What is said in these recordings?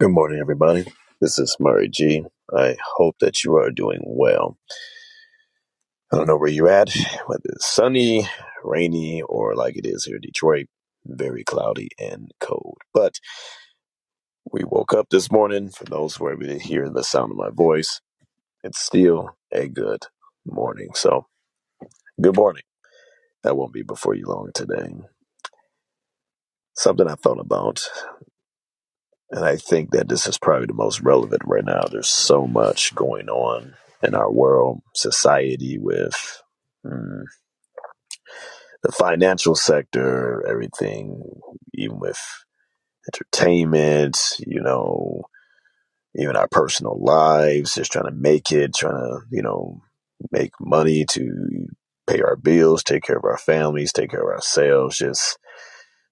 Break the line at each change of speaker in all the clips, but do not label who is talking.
Good morning, everybody. This is Murray G. I hope that you are doing well. I don't know where you're at, whether it's sunny, rainy, or like it is here in Detroit, very cloudy and cold. But we woke up this morning. For those who are able to hear the sound of my voice, it's still a good morning. So, good morning. That won't be before you long today. Something I thought about, and I think that this is probably the most relevant right now. There's so much going on in our world, society, with mm, the financial sector, everything, even with entertainment, you know, even our personal lives, just trying to make it, trying to, you know, make money to pay our bills, take care of our families, take care of ourselves, just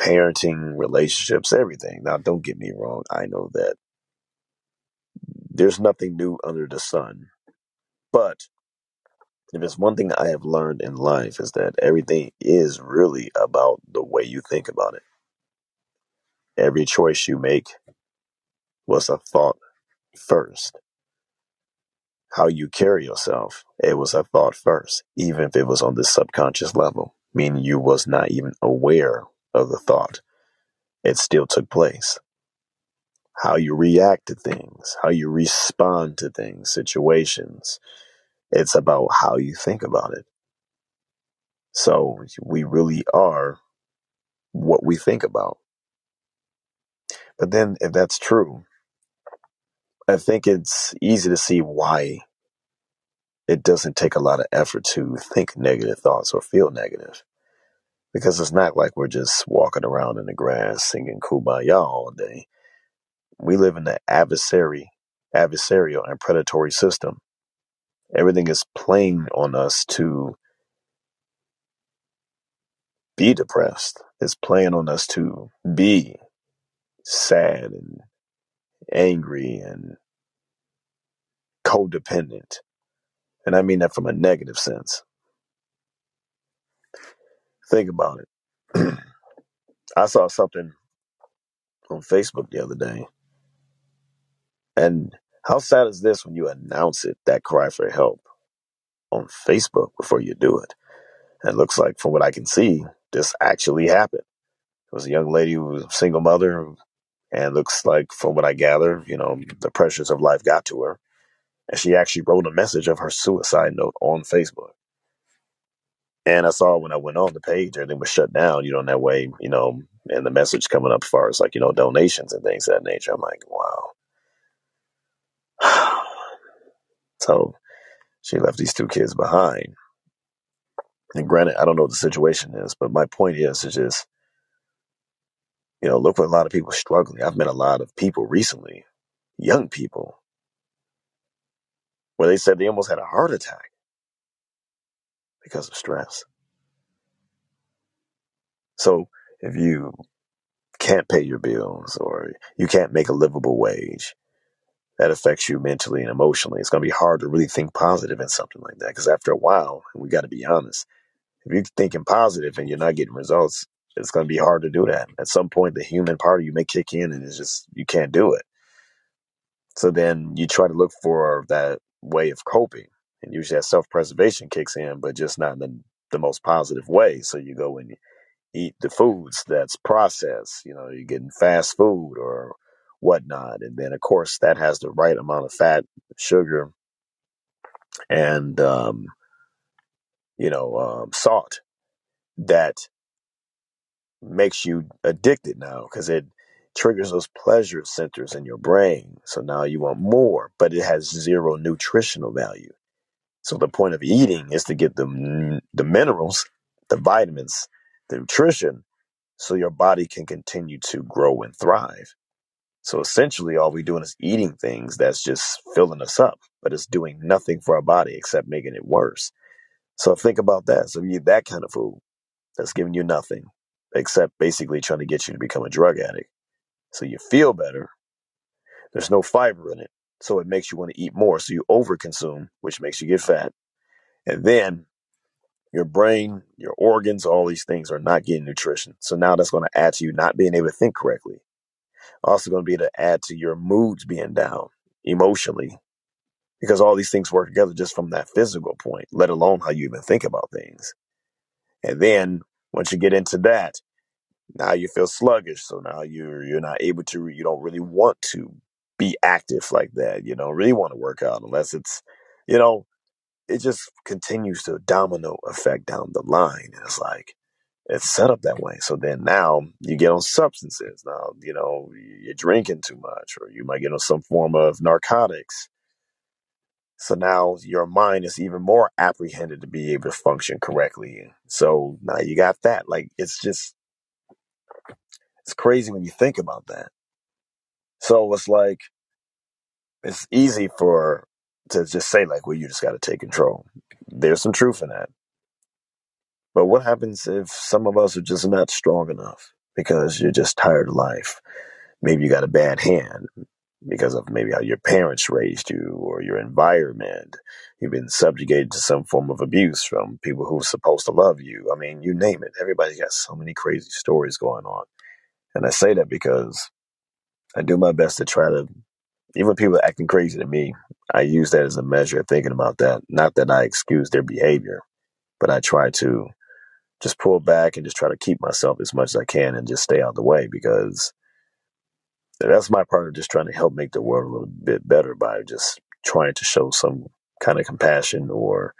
parenting, relationships, everything. Now, don't get me wrong. I know that there's nothing new under the sun, but if it's one thing I have learned in life is that everything is really about the way you think about it. Every choice you make was a thought first. How you carry yourself, it was a thought first, even if it was on the subconscious level, meaning you was not even aware of the thought. It still took place. How you react to things, how you respond to things, situations, it's about how you think about it. So we really are what we think about. But then if that's true, I think it's easy to see why it doesn't take a lot of effort to think negative thoughts or feel negative because it's not like we're just walking around in the grass singing kumbaya all day. We live in an adversary, adversarial and predatory system. Everything is playing on us to be depressed. It's playing on us to be sad and angry and codependent. And I mean that from a negative sense. Think about it. I saw something on Facebook the other day. And how sad is this when you announce it, that cry for help on Facebook before you do it? And it looks like, from what I can see, this actually happened. It was a young lady who was a single mother, and looks like, from what I gather, you know, the pressures of life got to her. And she actually wrote a message of her suicide note on Facebook. And I saw when I went on the page, everything was shut down, you know, in that way, you know, and the message coming up as far as like, you know, donations and things of that nature. I'm like, wow. so she left these two kids behind. And granted, I don't know what the situation is, but my point is, is just, you know, look what a lot of people struggling. I've met a lot of people recently, young people, where they said they almost had a heart attack because of stress. So if you can't pay your bills or you can't make a livable wage, that affects you mentally and emotionally. It's going to be hard to really think positive in something like that because after a while, we got to be honest, if you're thinking positive and you're not getting results, it's going to be hard to do that. At some point, the human part of you may kick in and it's just, you can't do it. So then you try to look for that way of coping. And usually that self preservation kicks in, but just not in the, the most positive way. So you go and eat the foods that's processed. You know, you're getting fast food or whatnot. And then, of course, that has the right amount of fat, sugar, and, um, you know, um, salt that makes you addicted now because it triggers those pleasure centers in your brain. So now you want more, but it has zero nutritional value. So the point of eating is to get the the minerals, the vitamins, the nutrition, so your body can continue to grow and thrive. So essentially, all we're doing is eating things that's just filling us up, but it's doing nothing for our body except making it worse. So think about that. So you eat that kind of food that's giving you nothing except basically trying to get you to become a drug addict. So you feel better. There's no fiber in it. So it makes you want to eat more. So you overconsume, which makes you get fat. And then your brain, your organs, all these things are not getting nutrition. So now that's going to add to you not being able to think correctly. Also, going to be to add to your moods being down emotionally, because all these things work together just from that physical point, let alone how you even think about things. And then once you get into that, now you feel sluggish. So now you're you're not able to. You don't really want to be active like that. You don't really want to work out unless it's, you know, it just continues to domino effect down the line. And it's like it's set up that way. So then now you get on substances. Now, you know, you're drinking too much, or you might get on some form of narcotics. So now your mind is even more apprehended to be able to function correctly. So now you got that. Like it's just it's crazy when you think about that. So it's like it's easy for to just say like, well, you just got to take control. There's some truth in that. But what happens if some of us are just not strong enough because you're just tired of life? Maybe you got a bad hand because of maybe how your parents raised you or your environment. You've been subjugated to some form of abuse from people who are supposed to love you. I mean, you name it. Everybody's got so many crazy stories going on. And I say that because I do my best to try to, even people acting crazy to me, I use that as a measure of thinking about that. Not that I excuse their behavior, but I try to just pull back and just try to keep myself as much as I can and just stay out of the way because that's my part of just trying to help make the world a little bit better by just trying to show some kind of compassion or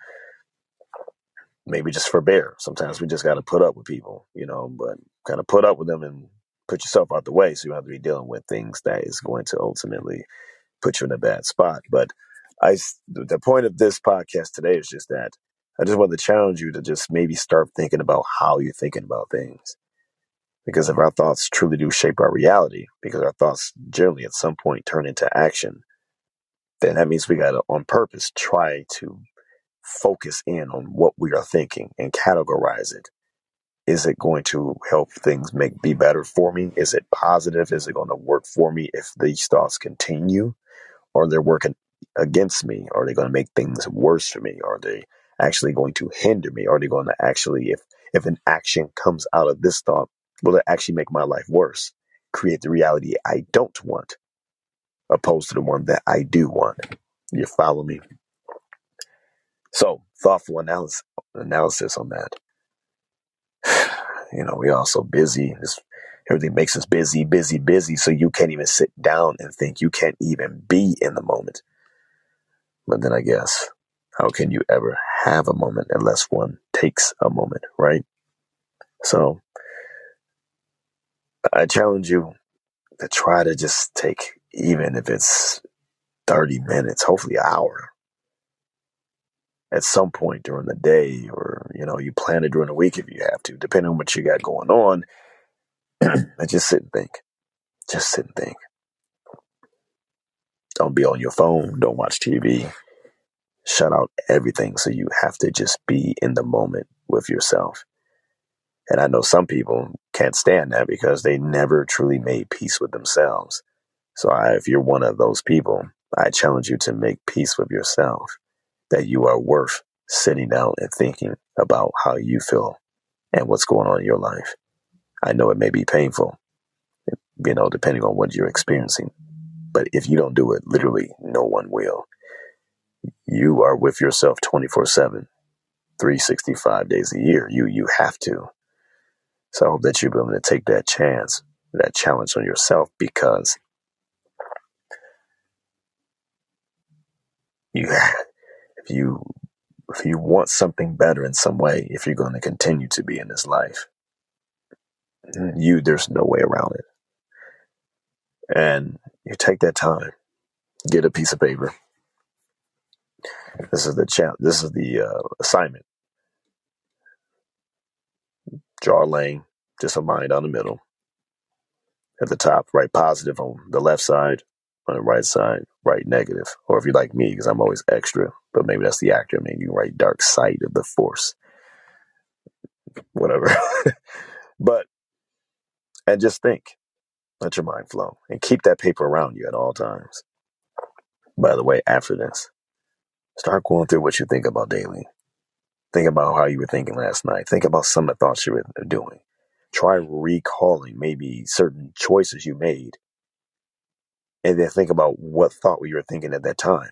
maybe just forbear. Sometimes we just got to put up with people, you know, but kind of put up with them and put yourself out the way so you don't have to be dealing with things that is going to ultimately put you in a bad spot. But I, the point of this podcast today is just that I just want to challenge you to just maybe start thinking about how you're thinking about things. Because if our thoughts truly do shape our reality, because our thoughts generally at some point turn into action, then that means we got to, on purpose, try to focus in on what we are thinking and categorize it. Is it going to help things make be better for me? Is it positive? Is it going to work for me if these thoughts continue? Or they're working against me? Are they going to make things worse for me? Are they actually going to hinder me? Are they going to actually, if if an action comes out of this thought, will it actually make my life worse? Create the reality I don't want, opposed to the one that I do want. You follow me? So thoughtful analysis analysis on that. You know, we all so busy. Everything makes us busy, busy, busy. So you can't even sit down and think. You can't even be in the moment. But then I guess, how can you ever have a moment unless one takes a moment, right? So I challenge you to try to just take, even if it's 30 minutes, hopefully an hour, at some point during the day, or you know, you plan it during the week if you have to, depending on what you got going on. and just sit and think. Just sit and think. Don't be on your phone. Don't watch TV. Shut out everything so you have to just be in the moment with yourself. And I know some people can't stand that because they never truly made peace with themselves. So I, if you're one of those people, I challenge you to make peace with yourself that you are worth sitting down and thinking about how you feel and what's going on in your life. I know it may be painful, you know, depending on what you're experiencing. But if you don't do it, literally no one will. You are with yourself 24 7, 365 days a year. You, you have to. So I hope that you're willing to take that chance, that challenge on yourself because you, if you, if you want something better in some way, if you're going to continue to be in this life, you, there's no way around it. And you take that time, get a piece of paper. This is the challenge. This is the uh, assignment. Draw a lane, just a line down the middle. At the top, write positive on the left side. On the right side, write negative. Or if you like me, because I'm always extra, but maybe that's the actor. Maybe you write dark side of the force. Whatever. but, and just think. Let your mind flow and keep that paper around you at all times. By the way, after this, start going through what you think about daily. Think about how you were thinking last night. Think about some of the thoughts you were doing. Try recalling maybe certain choices you made and then think about what thought you were thinking at that time.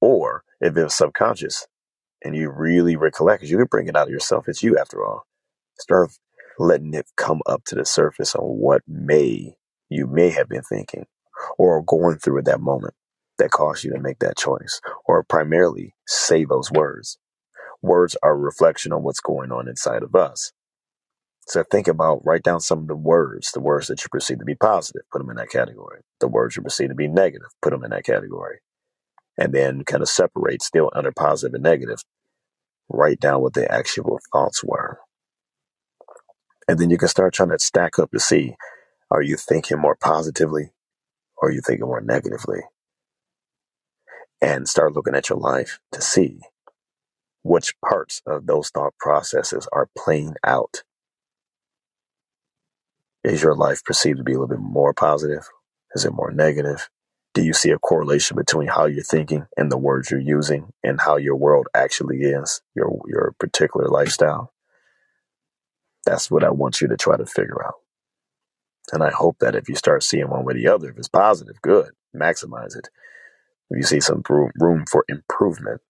Or if it was subconscious and you really recollect, you can bring it out of yourself, it's you after all. Start letting it come up to the surface on what may you may have been thinking or going through at that moment that caused you to make that choice. Or primarily say those words. Words are a reflection on what's going on inside of us. So think about, write down some of the words, the words that you perceive to be positive, put them in that category. The words you perceive to be negative, put them in that category. And then kind of separate still under positive and negative. Write down what the actual thoughts were. And then you can start trying to stack up to see, are you thinking more positively or are you thinking more negatively? And start looking at your life to see which parts of those thought processes are playing out is your life perceived to be a little bit more positive? Is it more negative? Do you see a correlation between how you're thinking and the words you're using and how your world actually is, your your particular lifestyle? That's what I want you to try to figure out. And I hope that if you start seeing one way or the other, if it's positive, good, maximize it. If you see some room for improvement,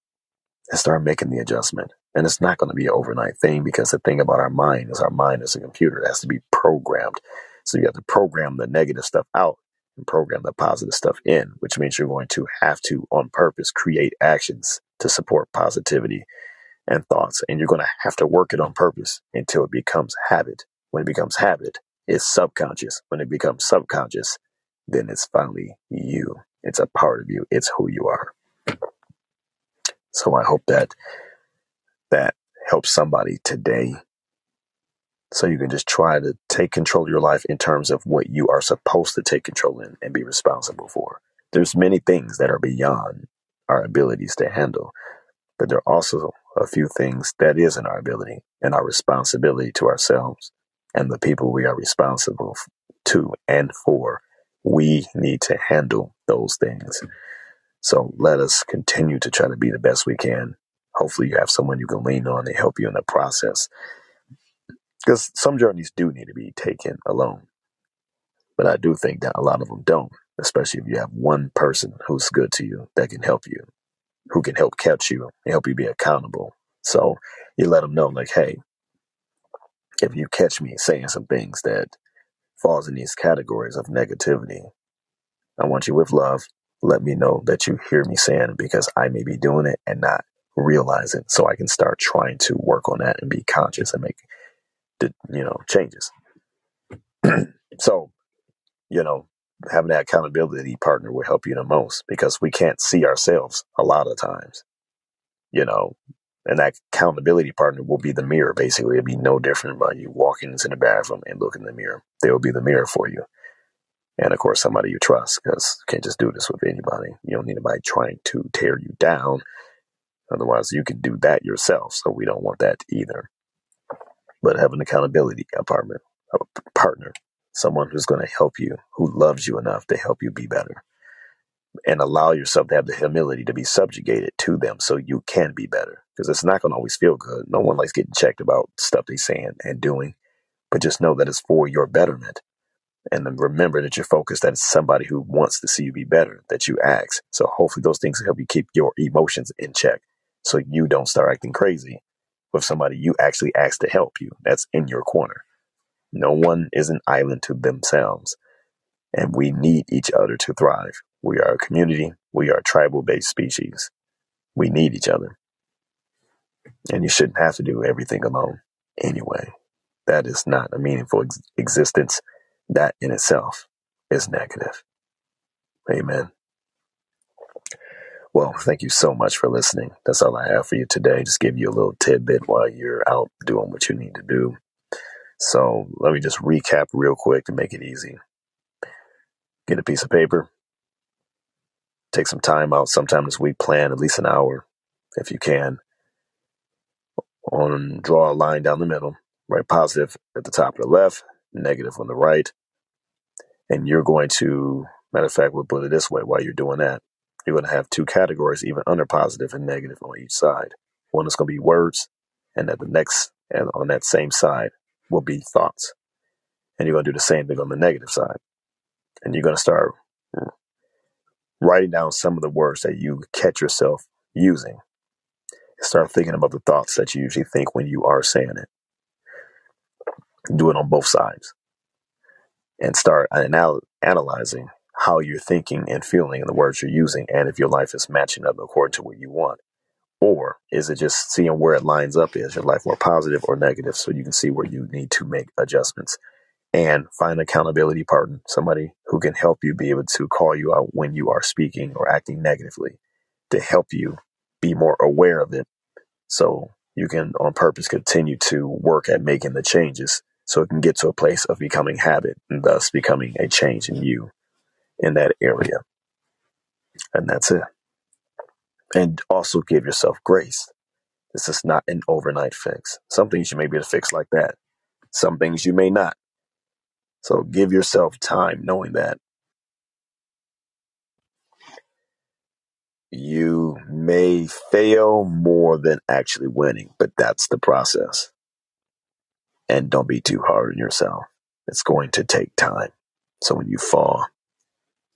and start making the adjustment. And it's not going to be an overnight thing because the thing about our mind is our mind is a computer. It has to be programmed. So you have to program the negative stuff out and program the positive stuff in, which means you're going to have to, on purpose, create actions to support positivity and thoughts. And you're going to have to work it on purpose until it becomes habit. When it becomes habit, it's subconscious. When it becomes subconscious, then it's finally you. It's a part of you. It's who you are. So I hope that that helps somebody today. So you can just try to take control of your life in terms of what you are supposed to take control in and be responsible for. There's many things that are beyond our abilities to handle, but there are also a few things that is in our ability and our responsibility to ourselves and the people we are responsible to and for. We need to handle those things. So let us continue to try to be the best we can. Hopefully, you have someone you can lean on to help you in the process. Because some journeys do need to be taken alone. But I do think that a lot of them don't, especially if you have one person who's good to you that can help you, who can help catch you and help you be accountable. So you let them know, like, hey, if you catch me saying some things that falls in these categories of negativity, I want you with love let me know that you hear me saying because I may be doing it and not realize it. So I can start trying to work on that and be conscious and make, the, you know, changes. so, you know, having that accountability partner will help you the most because we can't see ourselves a lot of times, you know, and that accountability partner will be the mirror. Basically, it'll be no different by you walking into the bathroom and looking in the mirror. They will be the mirror for you and of course somebody you trust because you can't just do this with anybody you don't need anybody trying to tear you down otherwise you can do that yourself so we don't want that either. But have an accountability apartment a partner someone who's going to help you who loves you enough to help you be better. And allow yourself to have the humility to be subjugated to them so you can be better because it's not going to always feel good. No one likes getting checked about stuff they're saying and doing but just know that it's for your betterment. And then remember that you're focused that it's somebody who wants to see you be better that you ask. So hopefully those things help you keep your emotions in check so you don't start acting crazy with somebody you actually ask to help you. That's in your corner. No one is an island to themselves and we need each other to thrive. We are a community. We are a tribal based species. We need each other. And you shouldn't have to do everything alone anyway. That is not a meaningful ex- existence. That in itself is negative. Amen. Well, thank you so much for listening. That's all I have for you today. Just give you a little tidbit while you're out doing what you need to do. So let me just recap real quick to make it easy. Get a piece of paper. Take some time out sometime this week. Plan at least an hour if you can. On draw a line down the middle. Write positive at the top of the left, negative on the right. And you're going to, matter of fact, we'll put it this way while you're doing that. You're going to have two categories, even under positive and negative on each side. One is going to be words, and at the next, and on that same side will be thoughts. And you're going to do the same thing on the negative side. And you're going to start uh, Writing down some of the words that you catch yourself using. Start thinking about the thoughts that you usually think when you are saying it. Do it on both sides and start anal- analyzing how you're thinking and feeling and the words you're using and if your life is matching up according to what you want. Or is it just seeing where it lines up? Is your life more positive or negative so you can see where you need to make adjustments? and find accountability partner, somebody who can help you be able to call you out when you are speaking or acting negatively to help you be more aware of it so you can on purpose continue to work at making the changes so it can get to a place of becoming habit and thus becoming a change in you in that area. And that's it. And also give yourself grace. This is not an overnight fix. Some things you may be able to fix like that. Some things you may not. So give yourself time knowing that you may fail more than actually winning, but that's the process. And don't be too hard on yourself. It's going to take time. So when you fall,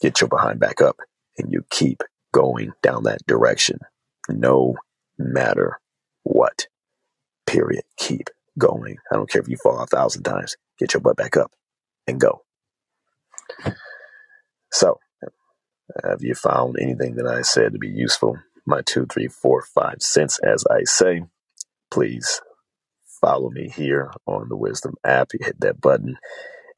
get your behind back up and you keep going down that direction. No matter what. Period. Keep going. I don't care if you fall a thousand times. Get your butt back up and go. So Have you found anything that I said to be useful? My two, three, four, five cents, as I say. Please follow me here on the Wisdom app. You hit that button.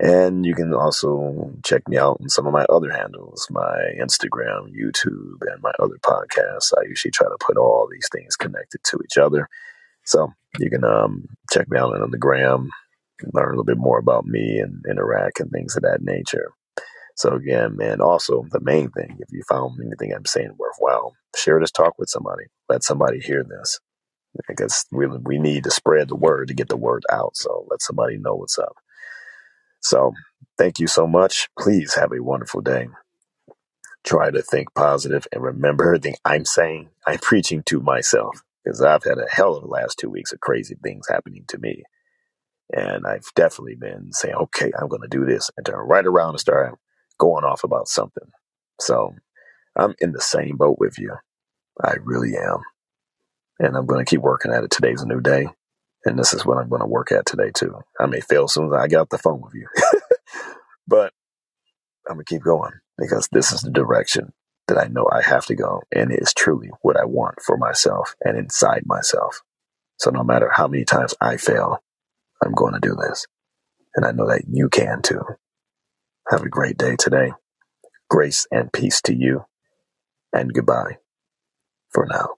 And you can also check me out on some of my other handles, my Instagram, YouTube, and my other podcasts. I usually try to put all these things connected to each other. So you can um, check me out on the gram, learn a little bit more about me and interact and things of that nature. So again, man, also the main thing, if you found anything I'm saying worthwhile, share this talk with somebody. Let somebody hear this. Because we, we need to spread the word to get the word out. So let somebody know what's up. So thank you so much. Please have a wonderful day. Try to think positive and remember everything I'm saying. I'm preaching to myself because I've had a hell of the last two weeks of crazy things happening to me. And I've definitely been saying, okay, I'm going to do this and turn right around and start going off about something. So I'm in the same boat with you. I really am. And I'm going to keep working at it. Today's a new day. And this is what I'm going to work at today, too. I may fail soon I off the phone with you. but I'm going to keep going because this is the direction that I know I have to go. And it is truly what I want for myself and inside myself. So no matter how many times I fail, I'm going to do this. And I know that you can too. Have a great day today. Grace and peace to you. And goodbye for now.